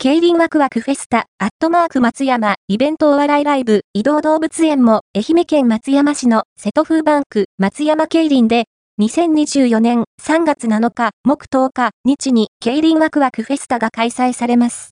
競輪ワクワクフェスタ、アットマーク松山、イベントお笑いライブ、移動動物園も、愛媛県松山市の瀬戸風バンク、松山競輪で、2024年3月7日、木10日、日に、競輪ワクワクフェスタが開催されます。